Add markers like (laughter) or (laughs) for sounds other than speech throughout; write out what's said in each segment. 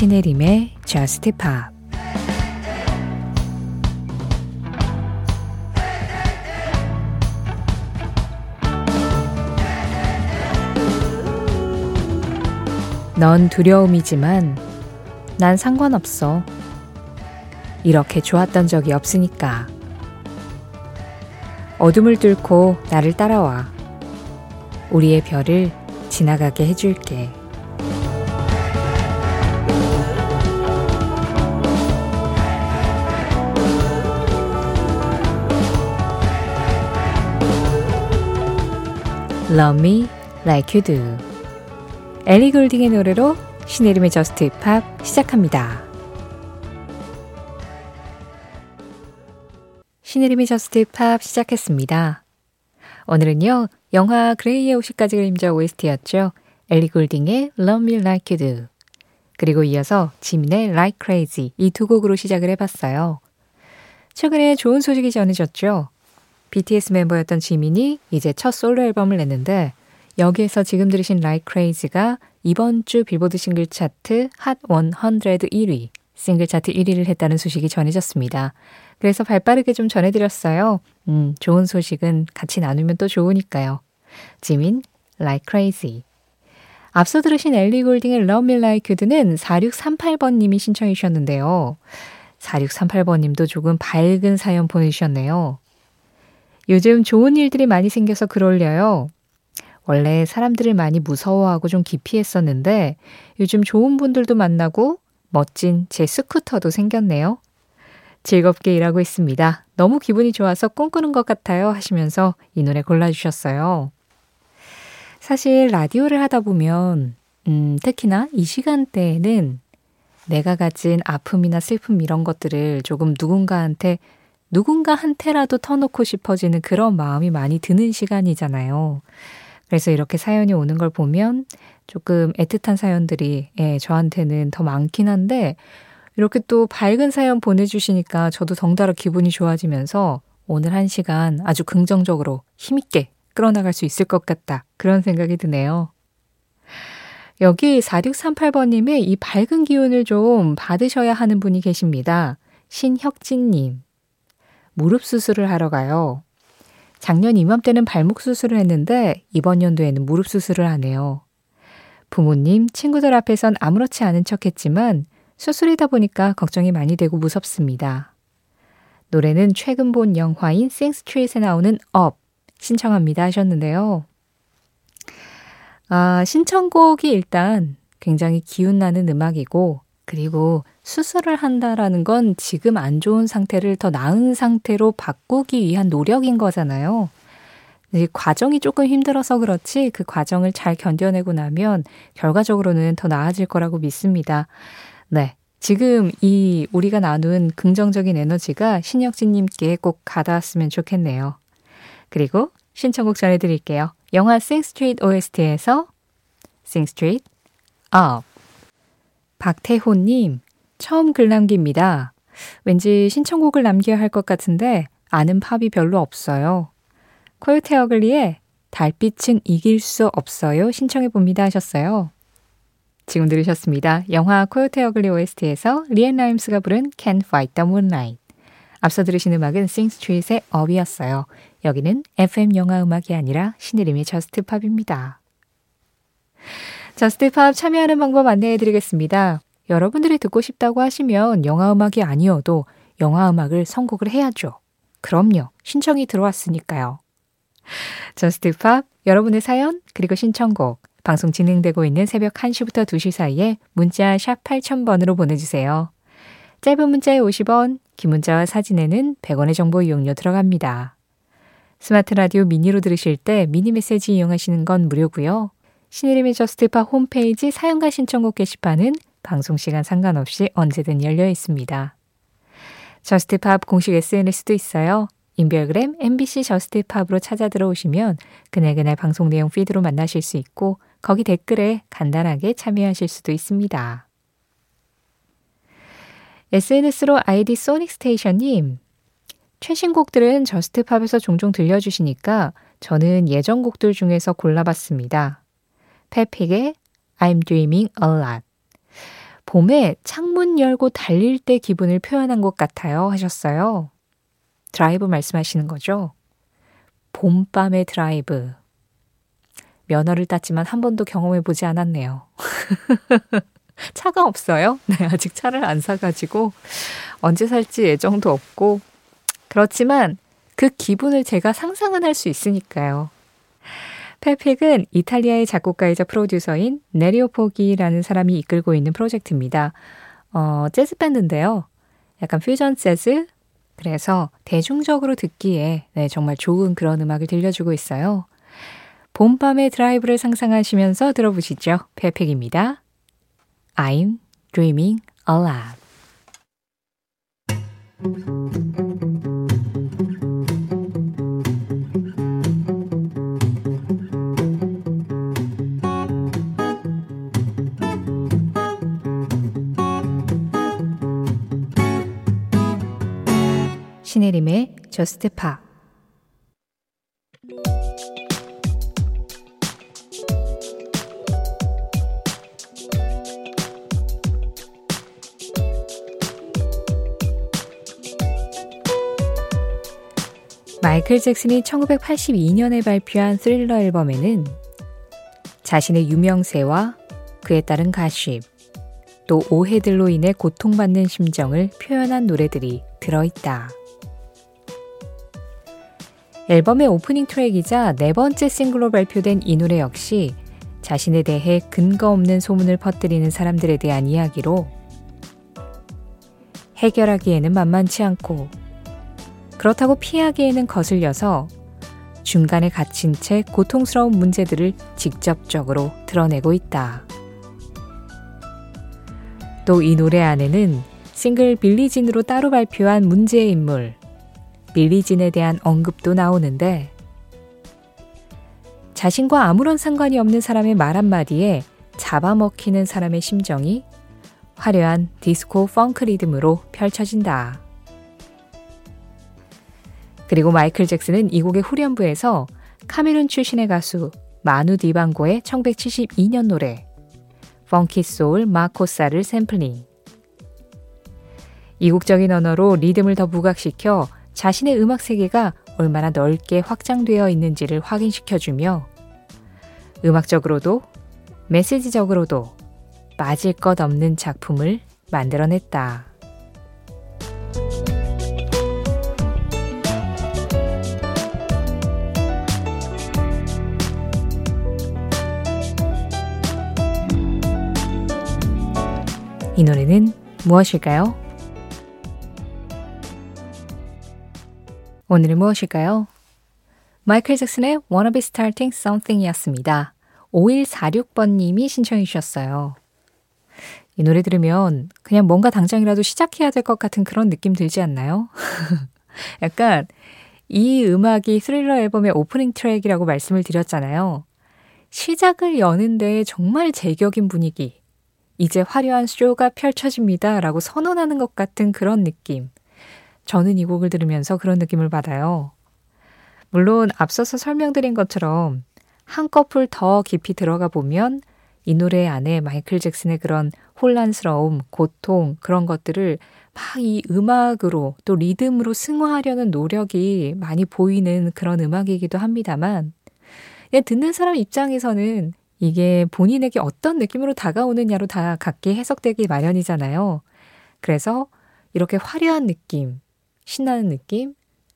신혜림의 Just Pop 넌 두려움이지만 난 상관없어. 이렇게 좋았던 적이 없으니까. 어둠을 뚫고 나를 따라와. 우리의 별을 지나가게 해줄게. Love Me Like You Do 엘리 골딩의 노래로 신혜림의 Just Pop 시작합니다. 신혜림의 Just Pop 시작했습니다. 오늘은요, 영화 그레이의 50가지 그림자 OST였죠. 엘리 골딩의 Love Me Like You Do 그리고 이어서 지민의 Like Crazy 이 두 곡으로 시작을 해봤어요. 최근에 좋은 소식이 전해졌죠. BTS 멤버였던 지민이 이제 첫 솔로 앨범을 냈는데 여기에서 지금 들으신 Like Crazy가 이번 주 빌보드 싱글 차트 핫 100 1위, 싱글 차트 1위를 했다는 소식이 전해졌습니다. 그래서 발 빠르게 좀 전해드렸어요. 음, 좋은 소식은 같이 나누면 또 좋으니까요. 지민, Like Crazy. 앞서 들으신 엘리 골딩의 Love Me Like You Do는 4638번님이 신청해 주셨는데요. 4638번님도 조금 밝은 사연 보내주셨네요. 요즘 좋은 일들이 많이 생겨서 글 올려요. 원래 사람들을 많이 무서워하고 좀 기피했었는데 요즘 좋은 분들도 만나고 멋진 제 스쿠터도 생겼네요. 즐겁게 일하고 있습니다. 너무 기분이 좋아서 꿈꾸는 것 같아요 하시면서 이 노래 골라주셨어요. 사실 라디오를 하다 보면, 음, 특히나 이 시간대에는 내가 가진 아픔이나 슬픔 이런 것들을 조금 누군가한테 누군가한테라도 터놓고 싶어지는 그런 마음이 많이 드는 시간이잖아요. 그래서 이렇게 사연이 오는 걸 보면 조금 애틋한 사연들이 예, 저한테는 더 많긴 한데 이렇게 또 밝은 사연 보내주시니까 저도 덩달아 기분이 좋아지면서 오늘 한 시간 아주 긍정적으로 힘있게 끌어나갈 수 있을 것 같다. 그런 생각이 드네요. 여기 4638번님의 이 밝은 기운을 좀 받으셔야 하는 분이 계십니다. 신혁진님. 무릎 수술을 하러 가요. 작년 이맘때는 발목 수술을 했는데 이번 연도에는 무릎 수술을 하네요. 부모님, 친구들 앞에선 아무렇지 않은 척 했지만 수술이다 보니까 걱정이 많이 되고 무섭습니다. 노래는 최근 본 영화인 Sing Street에 나오는 Up 신청합니다 하셨는데요. 아, 신청곡이 일단 굉장히 기운나는 음악이고 그리고 수술을 한다라는 건 지금 안 좋은 상태를 더 나은 상태로 바꾸기 위한 노력인 거잖아요. 이 과정이 조금 힘들어서 그렇지 그 과정을 잘 견뎌내고 나면 결과적으로는 더 나아질 거라고 믿습니다. 네. 지금 이 우리가 나눈 긍정적인 에너지가 신혁진님께 꼭 가닿았으면 좋겠네요. 그리고 신청곡 전해드릴게요. 영화 Sing Street OST에서 Sing Street Up 박태호님, 처음 글 남깁니다. 왠지 신청곡을 남겨야 할 것 같은데 아는 팝이 별로 없어요. Coyote Ugly의 달빛은 이길 수 없어요 신청해 봅니다 하셨어요. 지금 들으셨습니다. 영화 Coyote Ugly OST에서 리앤 라임스가 부른 Can't Fight the Moonlight. 앞서 들으신 음악은 Sing Street의 Up이었어요. 여기는 FM 영화 음악이 아니라 신혜림의 Just Pop입니다. Just Pop 참여하는 방법 안내해 드리겠습니다. 여러분들이 듣고 싶다고 하시면 영화 음악이 아니어도 영화 음악을 선곡을 해야죠. 그럼요. 신청이 들어왔으니까요. Just Pop 여러분의 사연 그리고 신청곡 방송 진행되고 있는 새벽 1시부터 2시 사이에 문자 sharp 8000번으로 보내주세요. 짧은 문자에 50원, 긴 문자와 사진에는 100원의 정보 이용료 들어갑니다. 스마트 라디오 미니로 들으실 때 미니 메시지 이용하시는 건 무료고요. 신혜림의 Just Pop 홈페이지 사연과 신청곡 게시판은 방송 시간 상관없이 언제든 열려 있습니다. JUST POP 공식 SNS도 있어요. 인별그램 MBC JUST POP으로 찾아 들어오시면 그날그날 방송 내용 feed로 만나실 수 있고 거기 댓글에 간단하게 참여하실 수도 있습니다. SNS로 아이디 Sonic Station님 최신 곡들은 JUST POP에서 종종 들려주시니까 저는 예전 곡들 중에서 골라봤습니다. 페픽의 I'm Dreaming a Lot. 봄에 창문 열고 달릴 때 기분을 표현한 것 같아요 하셨어요. 드라이브 말씀하시는 거죠? 봄밤의 드라이브. 면허를 땄지만 한 번도 경험해 보지 않았네요. (laughs) 차가 없어요? 네, 아직 차를 안 사가지고 언제 살지 예정도 없고. 그렇지만 그 기분을 제가 상상은 할 수 있으니까요. 펠픽은 이탈리아의 작곡가이자 프로듀서인 네리오 포기라는 사람이 이끌고 있는 프로젝트입니다. 어, 재즈 밴드인데요. 약간 퓨전 재즈? 그래서 대중적으로 듣기에 네, 정말 좋은 그런 음악을 들려주고 있어요. 봄밤의 드라이브를 상상하시면서 들어보시죠. 펠픽입니다. I'm dreaming aloud. 신혜림의 Just Pop 마이클 잭슨이 1982년에 발표한 스릴러 앨범에는 자신의 유명세와 그에 따른 가십, 또 오해들로 인해 고통받는 심정을 표현한 노래들이 들어있다. 앨범의 오프닝 트랙이자 네 번째 싱글로 발표된 이 노래 역시 자신에 대해 근거 없는 소문을 퍼뜨리는 사람들에 대한 이야기로 해결하기에는 만만치 않고 그렇다고 피하기에는 거슬려서 중간에 갇힌 채 고통스러운 문제들을 직접적으로 드러내고 있다. 또 이 노래 안에는 싱글 빌리진으로 따로 발표한 문제의 인물, 빌리진에 대한 언급도 나오는데 자신과 아무런 상관이 없는 사람의 말 한마디에 잡아먹히는 사람의 심정이 화려한 디스코 펑크 리듬으로 펼쳐진다. 그리고 마이클 잭슨은 이 곡의 후렴부에서 카메룬 출신의 가수 마누 디방고의 1972년 노래 펑키 소울 마코사를 샘플링. 이국적인 언어로 리듬을 더 부각시켜 자신의 음악 세계가 얼마나 넓게 확장되어 있는지를 확인시켜주며 음악적으로도 메시지적으로도 빠질 것 없는 작품을 만들어냈다. 이 노래는 무엇일까요? 오늘은 무엇일까요? 마이클 잭슨의 Wanna Be Starting Something 이었습니다. 5146번님이 신청해 주셨어요. 이 노래 들으면 그냥 뭔가 당장이라도 시작해야 될 것 같은 그런 느낌 들지 않나요? (laughs) 약간 이 음악이 스릴러 앨범의 오프닝 트랙이라고 말씀을 드렸잖아요. 시작을 여는데 정말 제격인 분위기. 이제 화려한 쇼가 펼쳐집니다. 라고 선언하는 것 같은 그런 느낌. 저는 이 곡을 들으면서 그런 느낌을 받아요. 물론 앞서서 설명드린 것처럼 한꺼풀 더 깊이 들어가 보면 이 노래 안에 마이클 잭슨의 그런 혼란스러움, 고통, 그런 것들을 막 이 음악으로 또 리듬으로 승화하려는 노력이 많이 보이는 그런 음악이기도 합니다만, 그냥 듣는 사람 입장에서는 이게 본인에게 어떤 느낌으로 다가오느냐로 다 각기 해석되기 마련이잖아요. 그래서 이렇게 화려한 느낌, 신나는 느낌,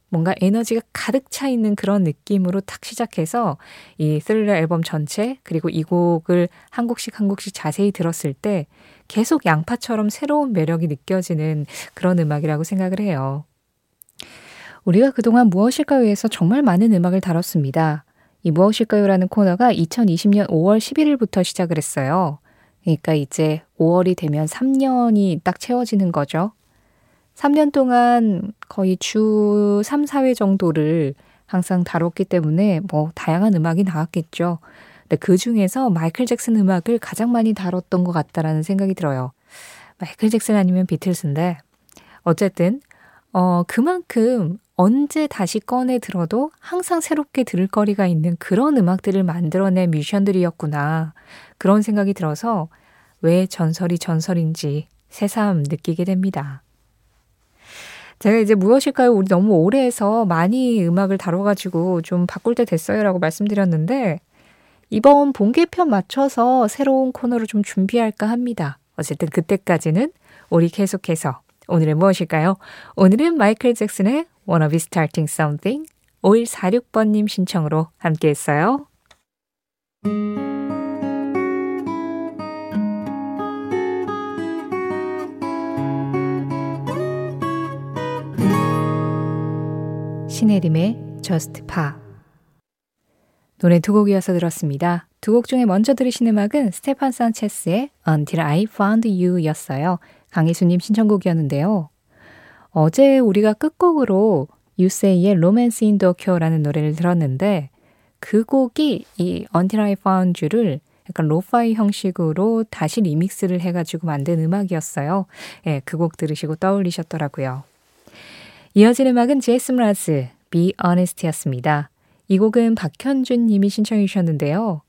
뭔가 에너지가 가득 차 있는 그런 느낌으로 탁 시작해서 이 스릴러 앨범 전체 그리고 이 곡을 한 곡씩 한 곡씩 자세히 들었을 때 계속 양파처럼 새로운 매력이 느껴지는 그런 음악이라고 생각을 해요. 우리가 그동안 무엇일까요에서 정말 많은 음악을 다뤘습니다. 이 무엇일까요라는 코너가 2020년 5월 11일부터 시작을 했어요. 그러니까 이제 5월이 되면 3년이 딱 채워지는 거죠. 3년 동안 거의 주 3, 4회 정도를 항상 다뤘기 때문에 뭐 다양한 음악이 나왔겠죠. 근데 그 중에서 마이클 잭슨 음악을 가장 많이 다뤘던 것 같다라는 생각이 들어요. 마이클 잭슨 아니면 비틀스인데 어쨌든 어 그만큼 언제 다시 꺼내 들어도 항상 새롭게 들을 거리가 있는 그런 음악들을 만들어낸 뮤지션들이었구나. 그런 생각이 들어서 왜 전설이 전설인지 새삼 느끼게 됩니다. 제가 이제 무엇일까요? 우리 너무 오래 해서 많이 음악을 다뤄가지고 좀 바꿀 때 됐어요 라고 말씀드렸는데 이번 본개편 맞춰서 새로운 코너를 좀 준비할까 합니다. 어쨌든 그때까지는 우리 계속해서 오늘은 무엇일까요? 오늘은 마이클 잭슨의 Wanna Be Starting Something 5146번님 신청으로 함께 했어요. 신혜림의 Just Pa 노래 두 곡이어서 들었습니다. 두 곡 중에 먼저 들으신 음악은 스테판 산체스의 Until I Found You 였어요. 강희수님 신청곡이었는데요. 어제 우리가 끝곡으로 유세이의 Romance in Tokyo라는 노래를 들었는데 그 곡이 이 Until I Found You를 약간 로파이 형식으로 다시 리믹스를 해가지고 만든 음악이었어요. 예, 그 곡 들으시고 떠올리셨더라고요. 이어진 음악은 제이슨 라즈, Be Honest였습니다. 이 곡은 박현준 님이 신청해 주셨는데요.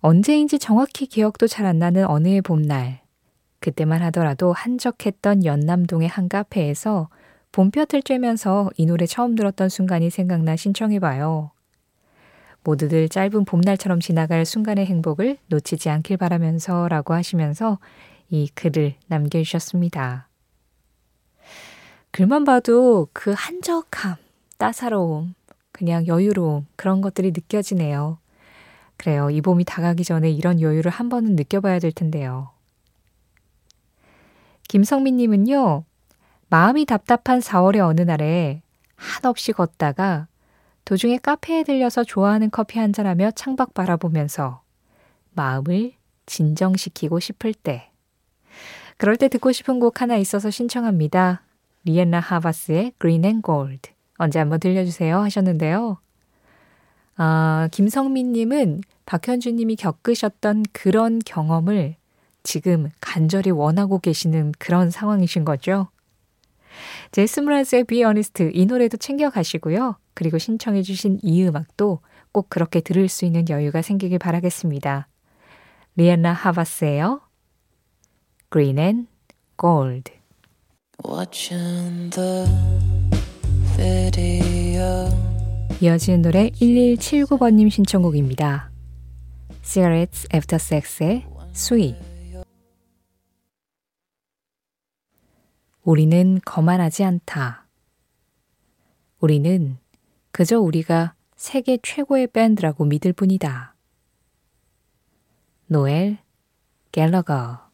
언제인지 정확히 기억도 잘 안 나는 어느 해 봄날. 그때만 하더라도 한적했던 연남동의 한 카페에서 봄볕을 쬐면서 이 노래 처음 들었던 순간이 생각나 신청해봐요. 모두들 짧은 봄날처럼 지나갈 순간의 행복을 놓치지 않길 바라면서 라고 하시면서 이 글을 남겨주셨습니다. 글만 봐도 그 한적함, 따사로움, 그냥 여유로움, 그런 것들이 느껴지네요. 그래요. 이 봄이 다가기 전에 이런 여유를 한 번은 느껴봐야 될 텐데요. 김성민님은요, 마음이 답답한 4월의 어느 날에 한없이 걷다가 도중에 카페에 들려서 좋아하는 커피 한 잔하며 창밖 바라보면서 마음을 진정시키고 싶을 때. 그럴 때 듣고 싶은 곡 하나 있어서 신청합니다. 리엔나 하바스의 Green and Gold. 언제 한번 들려주세요 하셨는데요. 아, 김성민님은 박현주님이 겪으셨던 그런 경험을 지금 간절히 원하고 계시는 그런 상황이신 거죠. 제스무라즈의 Be Honest 이 노래도 챙겨가시고요. 그리고 신청해 주신 이 음악도 꼭 그렇게 들을 수 있는 여유가 생기길 바라겠습니다. 리엔나 하바스예요. Green and Gold. 이어지는 노래 1179번님 신청곡입니다. Cigarettes After Sex의 Sweet 우리는 거만하지 않다. 우리는 그저 우리가 세계 최고의 밴드라고 믿을 뿐이다. 노엘 갤러거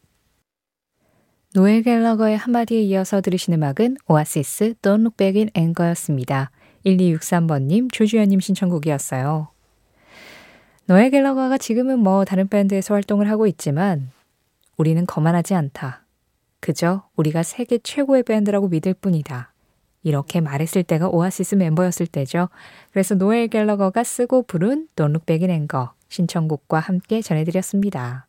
노엘 갤러거의 한마디에 이어서 들으신 음악은 오아시스 Don't Look Back in Anger였습니다. 1263번님, 조주연님 신청곡이었어요. 노엘 갤러거가 지금은 뭐 다른 밴드에서 활동을 하고 있지만 우리는 거만하지 않다. 그저 우리가 세계 최고의 밴드라고 믿을 뿐이다. 이렇게 말했을 때가 오아시스 멤버였을 때죠. 그래서 노엘 갤러거가 쓰고 부른 Don't Look Back in Anger 신청곡과 함께 전해드렸습니다.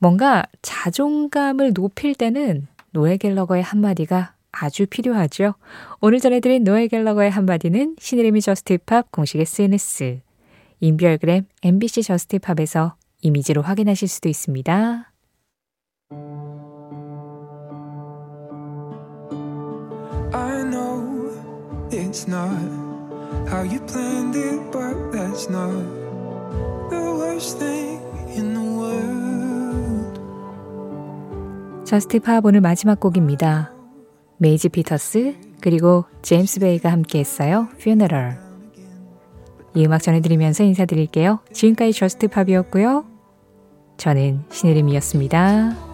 뭔가 자존감을 높일 때는 노엘 갤러거의 한마디가 아주 필요하죠. 오늘 전해드린 노엘 갤러거의 한마디는 신혜림의 JUST POP 공식 SNS, 인별그램 MBC JUST POP에서 이미지로 확인하실 수도 있습니다. I know it's not how you planned it, but that's not the worst thing JUST POP 오늘 마지막 곡입니다. 메이지 피터스 그리고 제임스 베이가 함께 했어요. Funeral. 이 음악 전해드리면서 인사드릴게요. 지금까지 JUST POP이었고요. 저는 신혜림이었습니다.